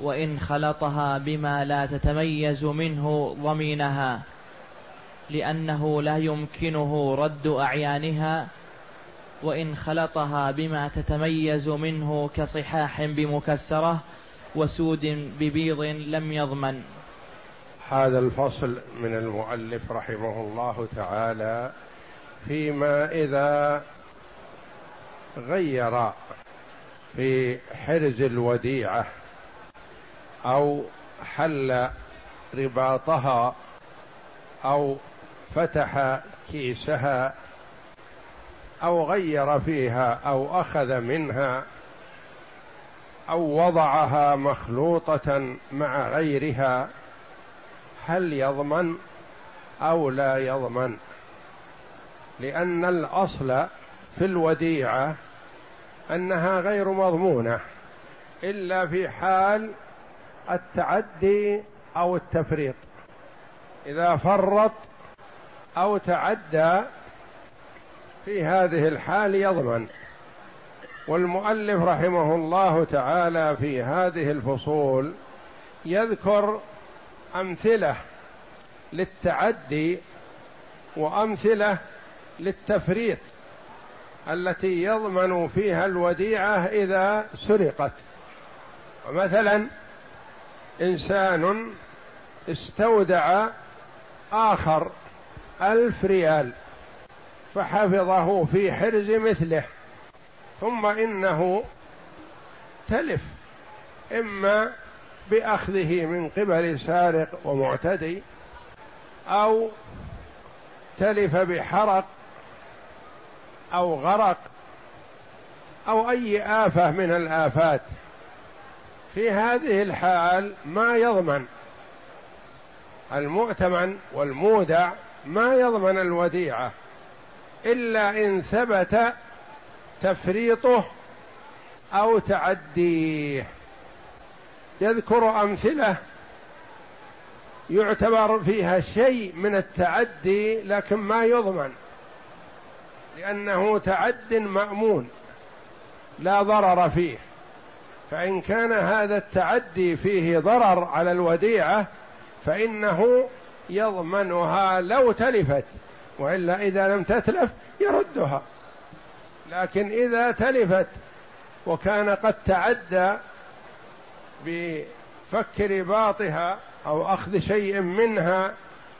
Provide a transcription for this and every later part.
وإن خلطها بما لا تتميز منه ضمينها لأنه لا يمكنه رد أعيانها وإن خلطها بما تتميز منه كصحاح بمكسرة وسود ببيض لم يضمن. هذا الفصل من المؤلف رحمه الله تعالى فيما إذا غير في حرز الوديعة. أو حل رباطها أو فتح كيسها أو غير فيها أو أخذ منها أو وضعها مخلوطة مع غيرها هل يضمن أو لا يضمن؟ لأن الأصل في الوديعة أنها غير مضمونة إلا في حال التعدي أو التفريط. إذا فرط أو تعدى في هذه الحال يضمن. والمؤلف رحمه الله تعالى في هذه الفصول يذكر أمثلة للتعدي وأمثلة للتفريط التي يضمن فيها الوديعة إذا سرقت. ومثلا إنسان استودع آخر ألف ريال فحفظه في حرز مثله ثم إنه تلف إما بأخذه من قبل سارق ومعتدي أو تلف بحرق أو غرق أو أي آفة من الآفات. في هذه الحال ما يضمن. المؤتمن والمودع ما يضمن الوديعة إلا إن ثبت تفريطه أو تعديه. يذكر أمثلة يعتبر فيها شيء من التعدي لكن ما يضمن لأنه تعد مأمون لا ضرر فيه. فإن كان هذا التعدي فيه ضرر على الوديعة فإنه يضمنها لو تلفت وإلا إذا لم تتلف يردها. لكن إذا تلفت وكان قد تعدى بفك رباطها أو أخذ شيء منها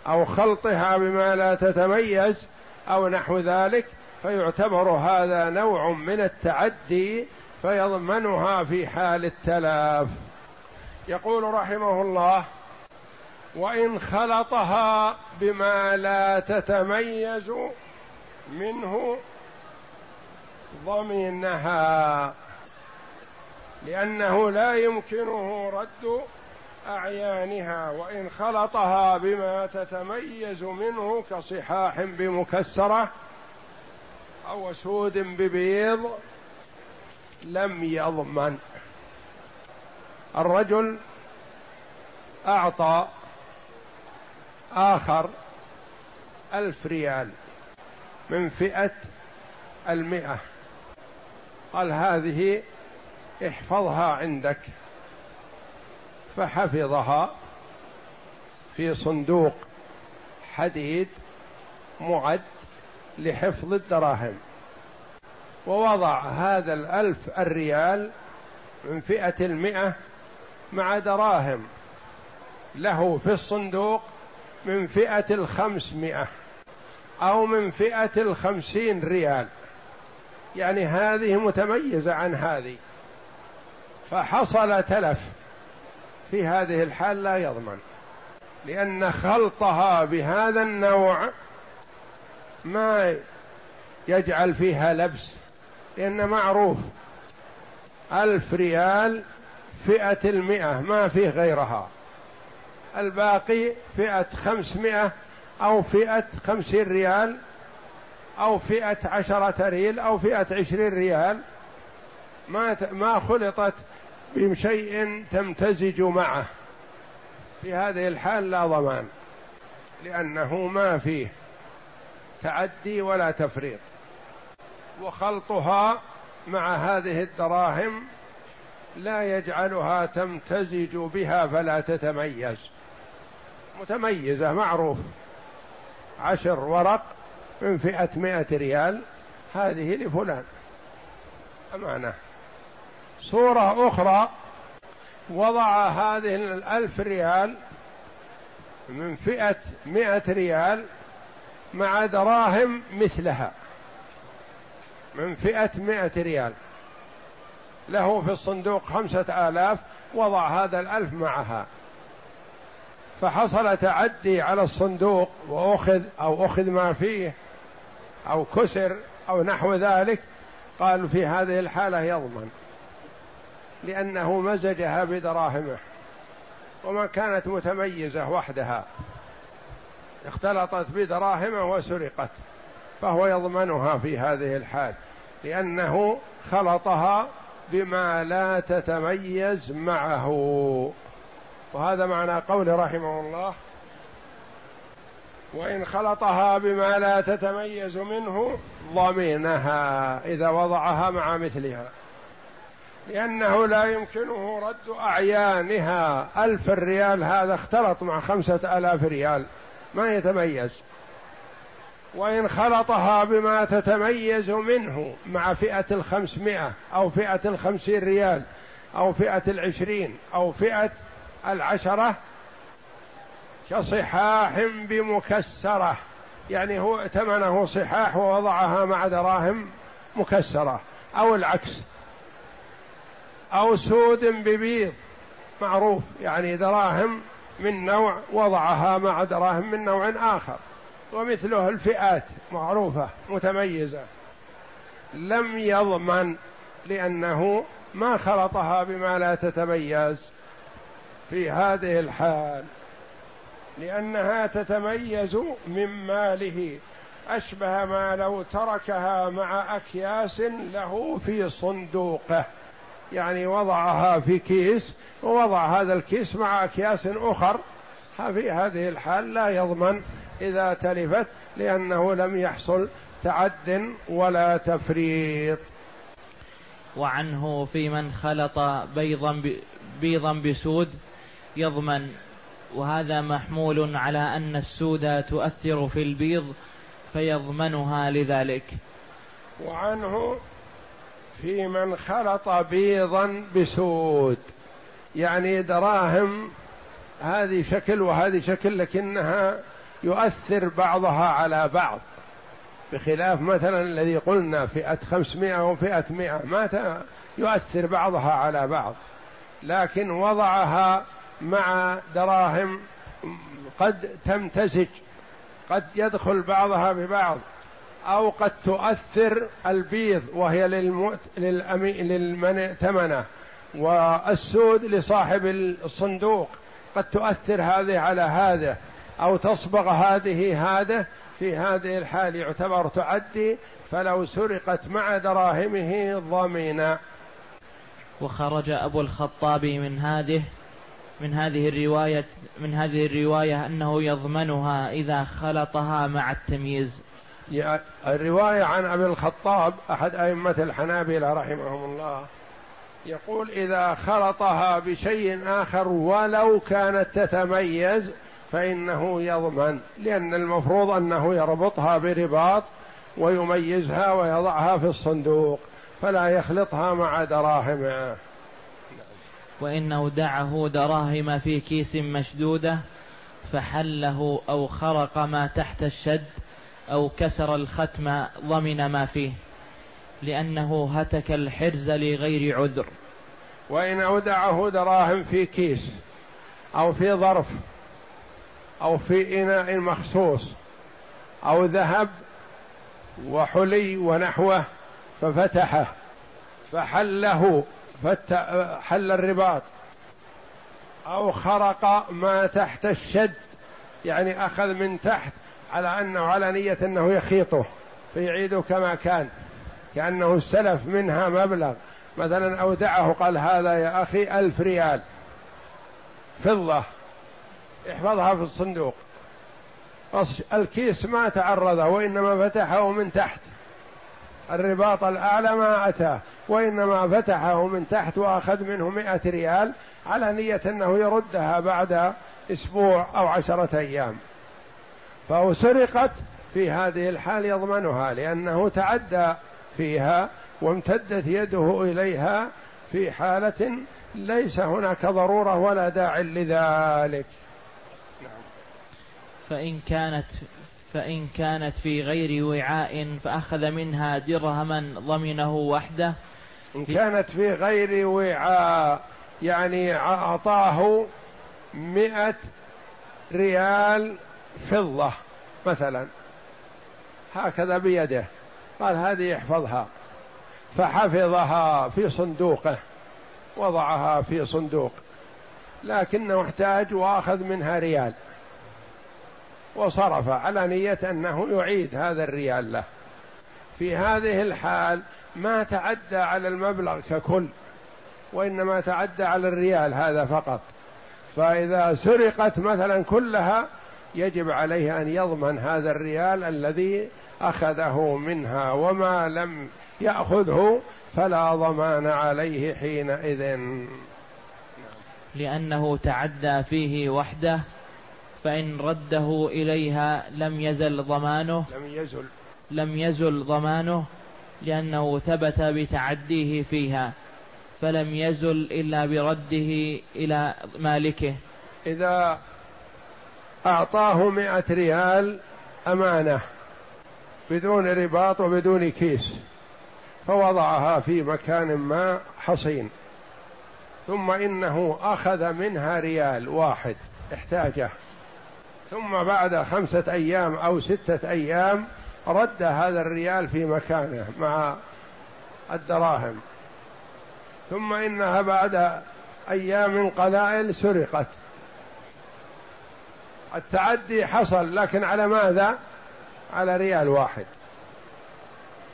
أو خلطها بما لا تتميز أو نحو ذلك فيعتبر هذا نوع من التعدي فيضمنها في حال التلاف يقول رحمه الله وإن خلطها بما لا تتميز منه ضمنها لأنه لا يمكنه رد أعيانها. وإن خلطها بما تتميز منه كصحاح بمكسرة أو سود ببيض لم يضمن. الرجل أعطى آخر ألف ريال من فئة المئة. قال هذه احفظها عندك. فحفظها في صندوق حديد معد لحفظ الدراهم. ووضع هذا الألف الريال من فئة المئة مع دراهم له في الصندوق من فئة الخمسمائة أو من فئة الخمسين ريال. يعني هذه متميزة عن هذه. فحصل تلف في هذه الحال لا يضمن لأن خلطها بهذا النوع ما يجعل فيها لبس لأن معروف ألف ريال فئة المئة ما فيه غيرها. الباقي فئة خمسمائة أو فئة خمسين ريال أو فئة عشرة ريال أو فئة عشرين ريال. ما ما خلطت بشيء تمتزج معه. في هذه الحال لا ضمان لأنه ما فيه تعدي ولا تفريط. وخلطها مع هذه الدراهم لا يجعلها تمتزج بها فلا تتميز. متميزة معروف. عشر ورق من فئة مائة ريال هذه لفلان. أمانة. صورة أخرى وضع هذه الألف ريال من فئة مائة ريال مع دراهم مثلها. من فئة مائة ريال. له في الصندوق خمسة آلاف وضع هذا الألف معها. فحصل تعدي على الصندوق وأخذ أو أخذ ما فيه أو كسر أو نحو ذلك قالوا في هذه الحالة يضمن. لأنه مزجها بدراهمه وما كانت متميزة وحدها. اختلطت بدراهمه وسرقت. فهو يضمنها في هذه الحال لأنه خلطها بما لا تتميز معه. وهذا معنى قول رحمه الله وإن خلطها بما لا تتميز منه ضمنها إذا وضعها مع مثلها لأنه لا يمكنه رد أعيانها. ألف ريال هذا اختلط مع خمسة آلاف ريال ما يتميز. وإن خلطها بما تتميز منه مع فئة الخمسمائة أو فئة الخمسين ريال أو فئة العشرين أو فئة العشرة كصحاح بمكسرة. يعني هو ثمنه صحاح ووضعها مع دراهم مكسرة أو العكس. أو سود ببيض معروف يعني دراهم من نوع وضعها مع دراهم من نوع آخر. ومثله الفئات معروفة متميزة. لم يضمن لأنه ما خلطها بما لا تتميز في هذه الحال لأنها تتميز من ماله. أشبه ما لو تركها مع أكياس له في صندوقه. يعني وضعها في كيس ووضع هذا الكيس مع أكياس أخر. في هذه الحال لا يضمن إذا تلفت لأنه لم يحصل تعد ولا تفريط. وعنه في من خلط بيضا بيضا بسود يضمن. وهذا محمول على أن السود تؤثر في البيض فيضمنها لذلك. وعنه في من خلط بيضا بسود. يعني دراهم هذه شكل وهذه شكل لكنها يؤثر بعضها على بعض. بخلاف مثلا الذي قلنا فئة خمسمائة وفئة مئة ما يؤثر بعضها على بعض. لكن وضعها مع دراهم قد تمتزج قد يدخل بعضها ببعض أو قد تؤثر البيض وهي للمؤت للأمي للمن ائتمنه والسود لصاحب الصندوق قد تؤثر هذه على هذا. أو تصبغ هذه هذا في هذه الحال يعتبر تعدي فلو سرقت مع دراهمه ضمن وخرج أبو الخطاب من هذه من هذه الرواية من هذه الرواية أنه يضمنها إذا خلطها مع التمييز. الرواية عن أبي الخطاب أحد أئمة الحنابلة رحمهم الله يقول إذا خلطها بشيء آخر ولو كانت تتميز فإنه يضمن لأن المفروض أنه يربطها برباط ويميزها ويضعها في الصندوق فلا يخلطها مع دراهمه. وإن أودعه دراهم في كيس مشدودة فحله أو خرق ما تحت الشد أو كسر الختم ضمن ما فيه لأنه هتك الحرز لغير عذر. وإن أودعه دراهم في كيس أو في ظرف أو في إناء مخصوص أو ذهب وحلي ونحوه ففتحه فحله حل الرباط أو خرق ما تحت الشد يعني أخذ من تحت على أنه على نية أنه يخيطه فيعيده كما كان كأنه استلف منها مبلغ. مثلا أودعه قال هذا يا أخي ألف ريال. فضة. احفظها في الصندوق. الكيس ما تعرض وإنما فتحه من تحت. الرباط الأعلى ما أتاه وإنما فتحه من تحت وأخذ منه مئة ريال على نية أنه يردها بعد أسبوع أو عشرة أيام. فهو سرقت في هذه الحال يضمنها لأنه تعدى فيها وامتدت يده إليها في حالة ليس هناك ضرورة ولا داع لذلك. فإن كانت فإن كانت في غير وعاء فأخذ منها درهما ضمنه وحده. إن كانت في غير وعاء يعني أعطاه مئة ريال فضة مثلا. هكذا بيده. قال هذه احفظها. فحفظها في صندوقه. وضعها في صندوق. لكنه احتاج وأخذ منها ريال. وصرف على نية أنه يعيد هذا الريال له. في هذه الحال ما تعدى على المبلغ ككل وإنما تعدى على الريال هذا فقط. فإذا سرقت مثلا كلها يجب عليه أن يضمن هذا الريال الذي أخذه منها وما لم يأخذه فلا ضمان عليه حينئذ. لأنه تعدى فيه وحده فإن رده إليها لم يزل ضمانه. لم يزل. لم يزل ضمانه لأنه ثبت بتعديه فيها فلم يزل إلا برده إلى مالكه. إذا أعطاه مئة ريال أمانة بدون رباط وبدون كيس فوضعها في مكان ما حصين ثم إنه أخذ منها ريال واحد احتاجه. ثم بعد خمسة أيام أو ستة أيام رد هذا الريال في مكانه مع الدراهم. ثم إنها بعد أيام قلائل سرقت. التعدي حصل لكن على ماذا؟ على ريال واحد.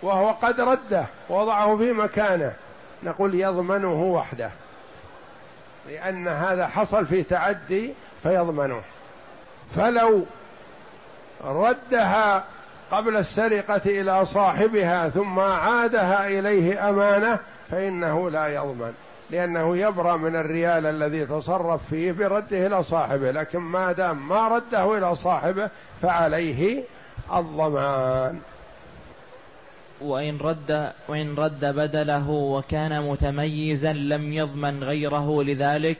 وهو قد رده ووضعه في مكانه. نقول يضمنه وحده. لأن هذا حصل في تعدي فيضمنه. فلو ردها قبل السرقة إلى صاحبها ثم عادها إليه أمانة فإنه لا يضمن لأنه يبرأ من الريال الذي تصرف فيه برده إلى صاحبه لكن ما دام ما رده إلى صاحبه فعليه الضمان. وإن رد وإن رد بدله وكان متميزا لم يضمن غيره لذلك.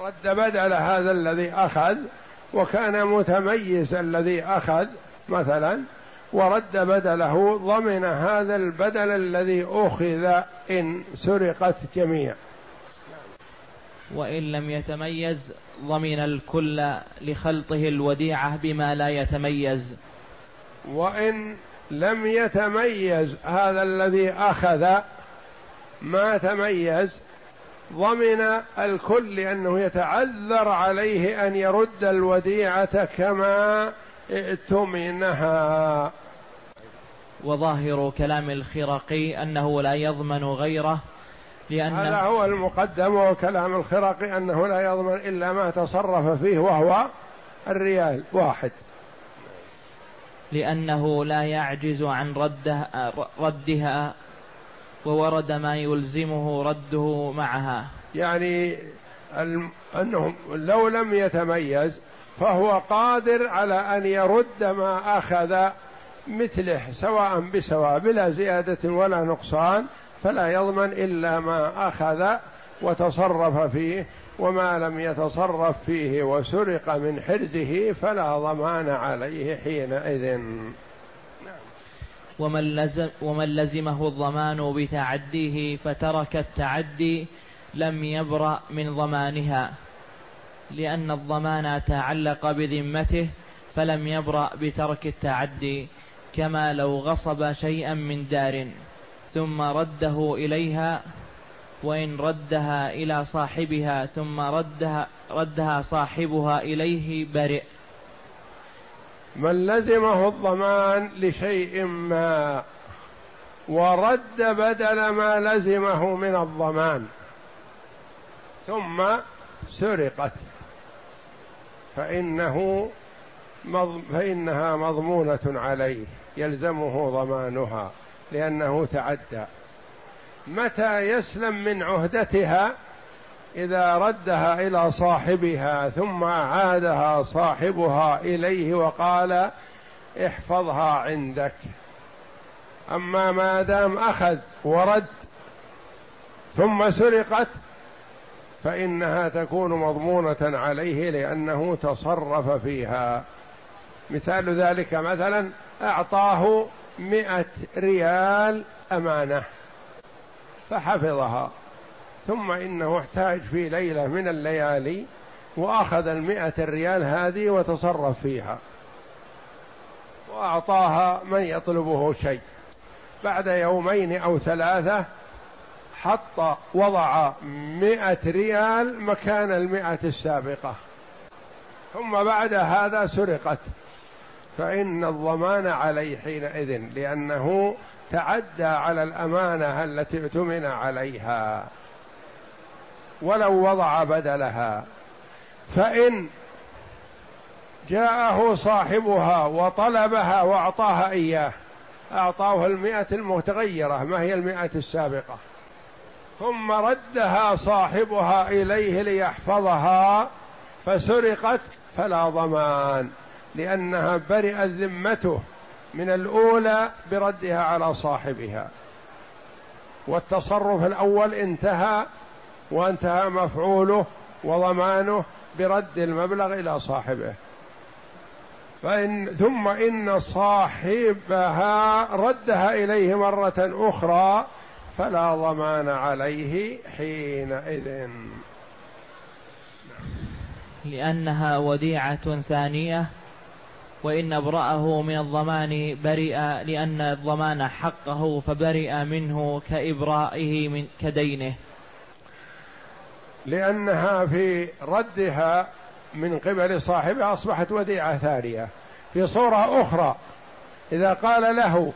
رد بدل هذا الذي أخذ وكان متميز الذي أخذ مثلا ورد بدله ضمن هذا البدل الذي أخذ إن سرقت جميع وإن لم يتميز ضمن الكل لخلطه الوديعة بما لا يتميز. وإن لم يتميز هذا الذي أخذ ما تميز ضمن الكل لأنه يتعذر عليه أن يرد الوديعة كما ائتمنها. وظاهر كلام الخرقي أنه لا يضمن غيره لأن هذا هو المقدم وكلام الخرقي أنه لا يضمن إلا ما تصرف فيه وهو الريال واحد. لأنه لا يعجز عن ردها, ردها وورد ما يلزمه رده معها. يعني أنه لو لم يتميز فهو قادر على أن يرد ما أخذ مثله سواء بسواء بلا زيادة ولا نقصان فلا يضمن إلا ما أخذ وتصرف فيه وما لم يتصرف فيه وسرق من حرزه فلا ضمان عليه حينئذ. ومن, لزم ومن لزمه الضمان بتعديه فترك التعدي لم يبرأ من ضمانها لأن الضمان تعلق بذمته فلم يبرأ بترك التعدي كما لو غصب شيئا من دار ثم رده إليها وإن ردها إلى صاحبها ثم ردها ردها صاحبها إليه برئ. من لزمه الضمان لشيء ما ورد بدل ما لزمه من الضمان ثم سرقت فإنه فإنها مضمونة عليه يلزمه ضمانها لأنه تعدى. متى يسلم من عهدتها؟ إذا ردها إلى صاحبها ثم عادها صاحبها إليه وقال احفظها عندك. أما ما دام أخذ ورد ثم سرقت فإنها تكون مضمونة عليه لأنه تصرف فيها. مثال ذلك مثلا أعطاه مئة ريال أمانة فحفظها. ثم إنه احتاج في ليلة من الليالي وأخذ المئة الريال هذه وتصرف فيها. وأعطاها من يطلبه شيء. بعد يومين أو ثلاثة حط وضع مئة ريال مكان المئة السابقة. ثم بعد هذا سرقت. فإن الضمان عليه حينئذ لأنه تعدى على الأمانة التي اؤتمن عليها. ولو وضع بدلها. فإن جاءه صاحبها وطلبها وأعطاها إياه أعطاه المئة المتغيرة ما هي المئة السابقة. ثم ردها صاحبها إليه ليحفظها فسرقت فلا ضمان لأنها برئت ذمته من الأولى بردها على صاحبها. والتصرف الأول انتهى وانتهى مفعوله وضمانه برد المبلغ إلى صاحبه. فإن ثم إن صاحبها ردها إليه مرة أخرى فلا ضمان عليه حينئذ. لأنها وديعة ثانية وإن ابرأه من الضمان برئ لأن الضمان حقه فبرئ منه كإبرائه من كدينه. لأنها في ردها من قبل صاحبها أصبحت وديعة ثانية. في صورة أخرى إذا قال له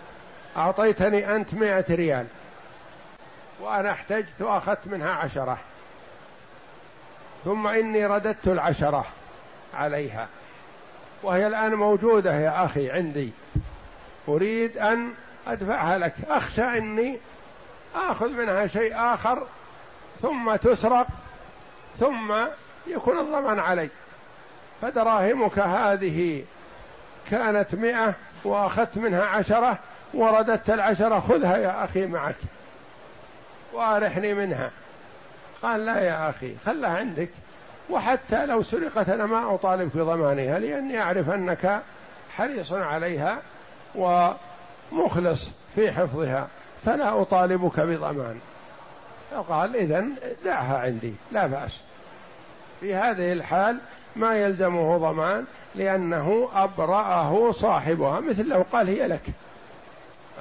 أعطيتني أنت مئة ريال وأنا احتجت وأخذت منها عشرة ثم إني رددت العشرة عليها. وهي الآن موجودة يا أخي عندي. أريد أن أدفعها لك. أخشى أني آخذ منها شيء آخر ثم تسرق ثم يكون الضمان علي فدراهمك هذه كانت مئة وأخذت منها عشرة ورددت العشرة خذها يا أخي معك وأرحني منها. قال لا يا أخي خلها عندك. وحتى لو سرقت أنا ما أطالب في ضمانها لأني أعرف أنك حريص عليها ومخلص في حفظها فلا أطالبك بضمان. فقال إذا دعها عندي لا بأس. في هذه الحال ما يلزمه ضمان لأنه أبرأه صاحبها مثل لو قال هي لك.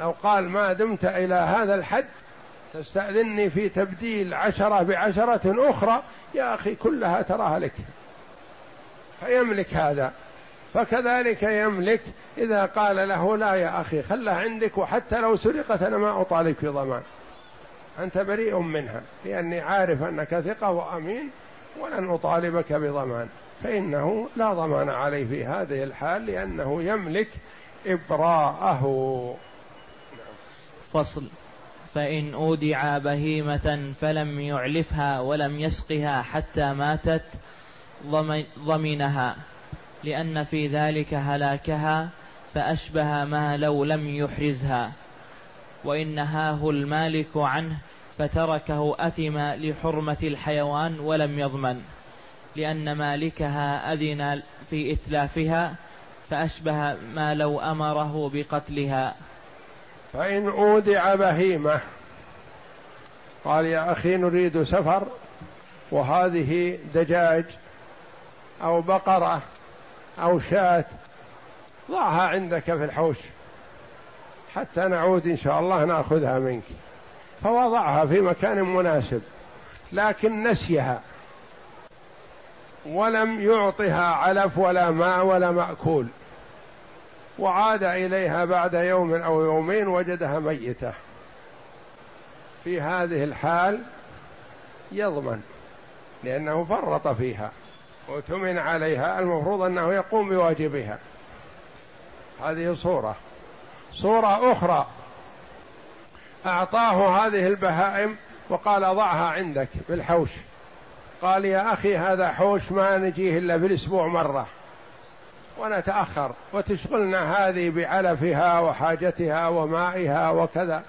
أو قال ما دمت إلى هذا الحد تستأذني في تبديل عشرة بعشرة أخرى يا أخي كلها تراها لك. فيملك هذا. فكذلك يملك إذا قال له لا يا أخي خلها عندك وحتى لو سرقت أنا ما أطالب في ضمان. أنت بريء منها لأني عارف أنك ثقة وأمين ولن أطالبك بضمان فإنه لا ضمان عليه في هذه الحال لأنه يملك إبراءه. فصل. فإن أودع بهيمة فلم يعلفها ولم يسقها حتى ماتت ضمنها لأن في ذلك هلاكها فأشبه ما لو لم يحرزها. وإن نهاه المالك عنه فتركه أثم لحرمة الحيوان ولم يضمن لأن مالكها أذن في إتلافها فأشبه ما لو أمره بقتلها. فإن أودع بهيمة قال يا أخي نريد سفر وهذه دجاج أو بقرة أو شاة ضعها عندك في الحوش. حتى نعود إن شاء الله نأخذها منك. فوضعها في مكان مناسب لكن نسيها. ولم يعطها علف ولا ماء ولا مأكول. وعاد إليها بعد يوم أو يومين وجدها ميتة. في هذه الحال يضمن لأنه فرط فيها وتمن عليها المفروض أنه يقوم بواجبها. هذه صورة. صورة أخرى. أعطاه هذه البهائم وقال ضعها عندك بالحوش. قال يا أخي هذا حوش ما نجيه إلا في الأسبوع مرة. ونتأخر. وتشغلنا هذه بعلفها وحاجتها ومائها وكذا.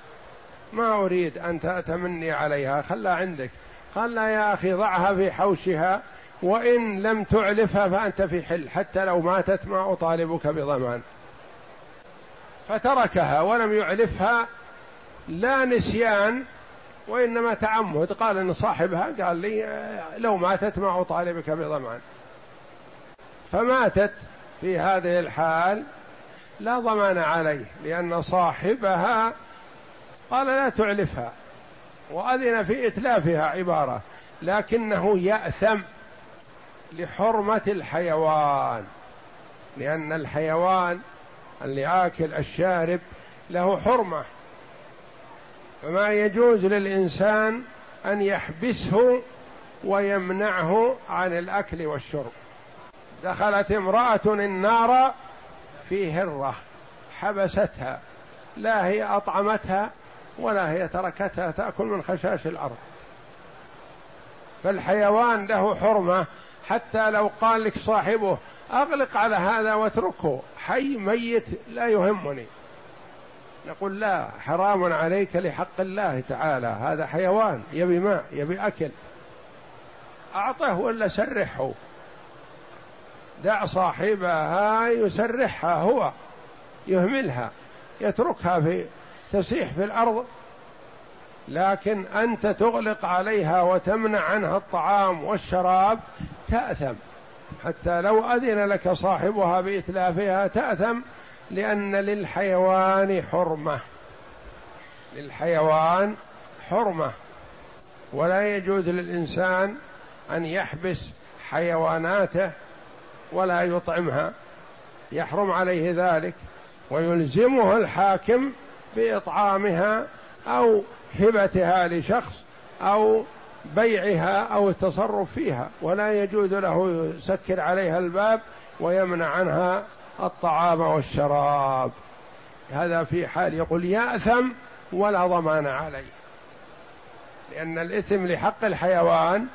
ما أريد أن تاتمني عليها. خلها عندك. قال لا يا أخي ضعها في حوشها. وإن لم تعلفها فأنت في حل. حتى لو ماتت ما أطالبك بضمان. فتركها ولم يعلفها لا نسيان وإنما تعمد. قال إن صاحبها قال لي لو ماتت ما أطالبك بضمان. فماتت في هذه الحال لا ضمان عليه لأن صاحبها قال لا تعلفها وأذن في إتلافها عبارة لكنه يأثم لحرمة الحيوان لأن الحيوان اللي آكل الشارب له حرمة. فما يجوز للإنسان أن يحبسه ويمنعه عن الأكل والشرب. دخلت امرأة النار في هرة حبستها. لا هي أطعمتها ولا هي تركتها تأكل من خشاش الأرض. فالحيوان له حرمة حتى لو قال لك صاحبه أغلق على هذا واتركه. حي ميت لا يهمني. نقول لا حرام عليك لحق الله تعالى. هذا حيوان يبي ماء يبي أكل. أعطه ولا سرحه. دع صاحبها يسرحها هو يهملها يتركها في تسيح في الأرض. لكن أنت تغلق عليها وتمنع عنها الطعام والشراب تأثم. حتى لو أذن لك صاحبها بإتلافها تأثم لأن للحيوان حرمة. للحيوان حرمة. ولا يجوز للإنسان أن يحبس حيواناته ولا يطعمها. يحرم عليه ذلك. ويلزمه الحاكم بإطعامها أو هبتها لشخص أو بيعها أو التصرف فيها ولا يجوز له يسكر عليها الباب ويمنع عنها الطعام والشراب. هذا في حال يقول يأثم ولا ضمان عليه. لأن الإثم لحق الحيوان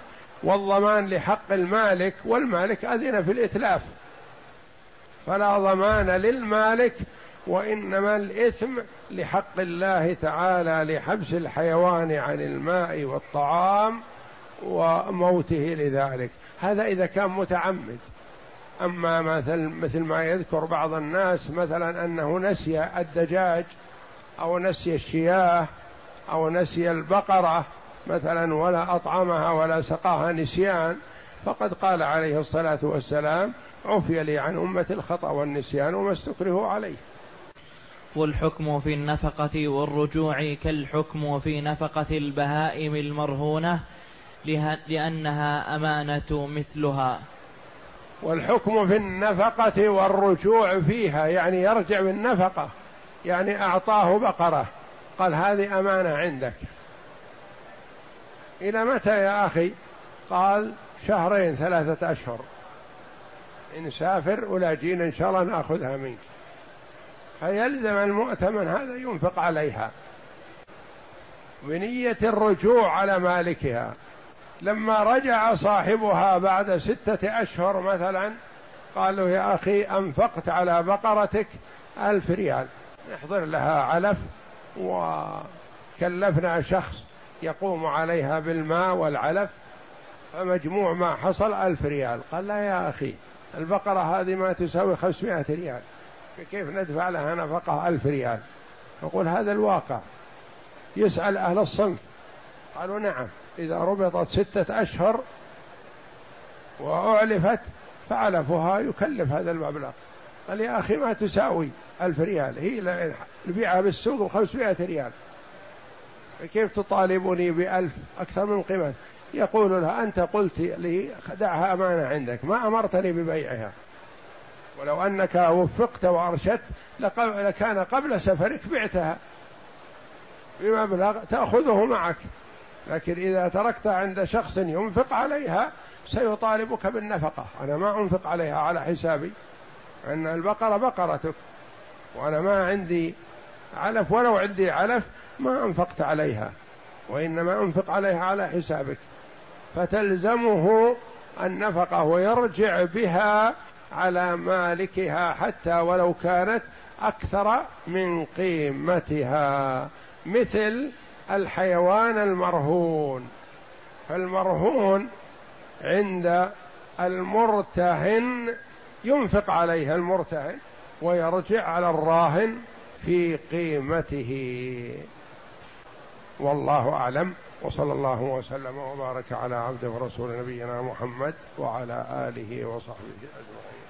والضمان لحق المالك والمالك أذن في الإتلاف. فلا ضمان للمالك وإنما الإثم لحق الله تعالى لحبس الحيوان عن الماء والطعام وموته لذلك. هذا إذا كان متعمد. أما مثل مثل ما يذكر بعض الناس مثلا أنه نسي الدجاج أو نسي الشياه أو نسي البقرة مثلا ولا أطعمها ولا سقاها نسيان فقد قال عليه الصلاة والسلام عفي لي عن أمة الخطأ والنسيان وما استكرهوا عليه. والحكم في النفقة والرجوع كالحكم في نفقة البهائم المرهونة لأنها أمانة مثلها. والحكم في النفقة والرجوع فيها يعني يرجع بالنفقة يعني أعطاه بقرة قال هذه أمانة عندك. إلى متى يا أخي؟ قال شهرين ثلاثة أشهر. إن سافر ولا جينا إن شاء الله نأخذها منك. فيلزم المؤتمن هذا ينفق عليها. بنية الرجوع على مالكها. لما رجع صاحبها بعد ستة أشهر مثلا قالوا يا أخي أنفقت على بقرتك ألف ريال. نحضر لها علف وكلفنا شخص يقوم عليها بالماء والعلف فمجموع ما حصل ألف ريال. قال لا يا أخي البقرة هذه ما تساوي خمسمائة ريال. كيف ندفع لها نفقة ألف ريال؟ نقول هذا الواقع. يسأل أهل الصنف. قالوا نعم إذا ربطت ستة أشهر وأعلفت فعلفها يكلف هذا المبلغ. قال يا أخي ما تساوي ألف ريال هي نبيعها بالسوق بخمسمائة ريال. كيف تطالبني بألف أكثر من قيمة؟ يقول لها أنت قلت لي دعها أمانة عندك ما أمرتني ببيعها. ولو أنك وفقت وأرشدت لكان قبل سفرك بعتها. بمبلغ تأخذه معك. لكن إذا تركت عند شخص ينفق عليها سيطالبك بالنفقة. أنا ما أنفق عليها على حسابي. أن البقرة بقرتك. وأنا ما عندي علف ولو عندي علف ما أنفقت عليها. وإنما أنفق عليها على حسابك. فتلزمه النفقة ويرجع بها على مالكها حتى ولو كانت أكثر من قيمتها. مثل الحيوان المرهون. فالمرهون عند المرتهن ينفق عليها المرتهن ويرجع على الراهن في قيمته. والله أعلم. وصلى الله وسلم وبارك على عبده ورسول نبينا محمد وعلى آله وصحبه أجمعين.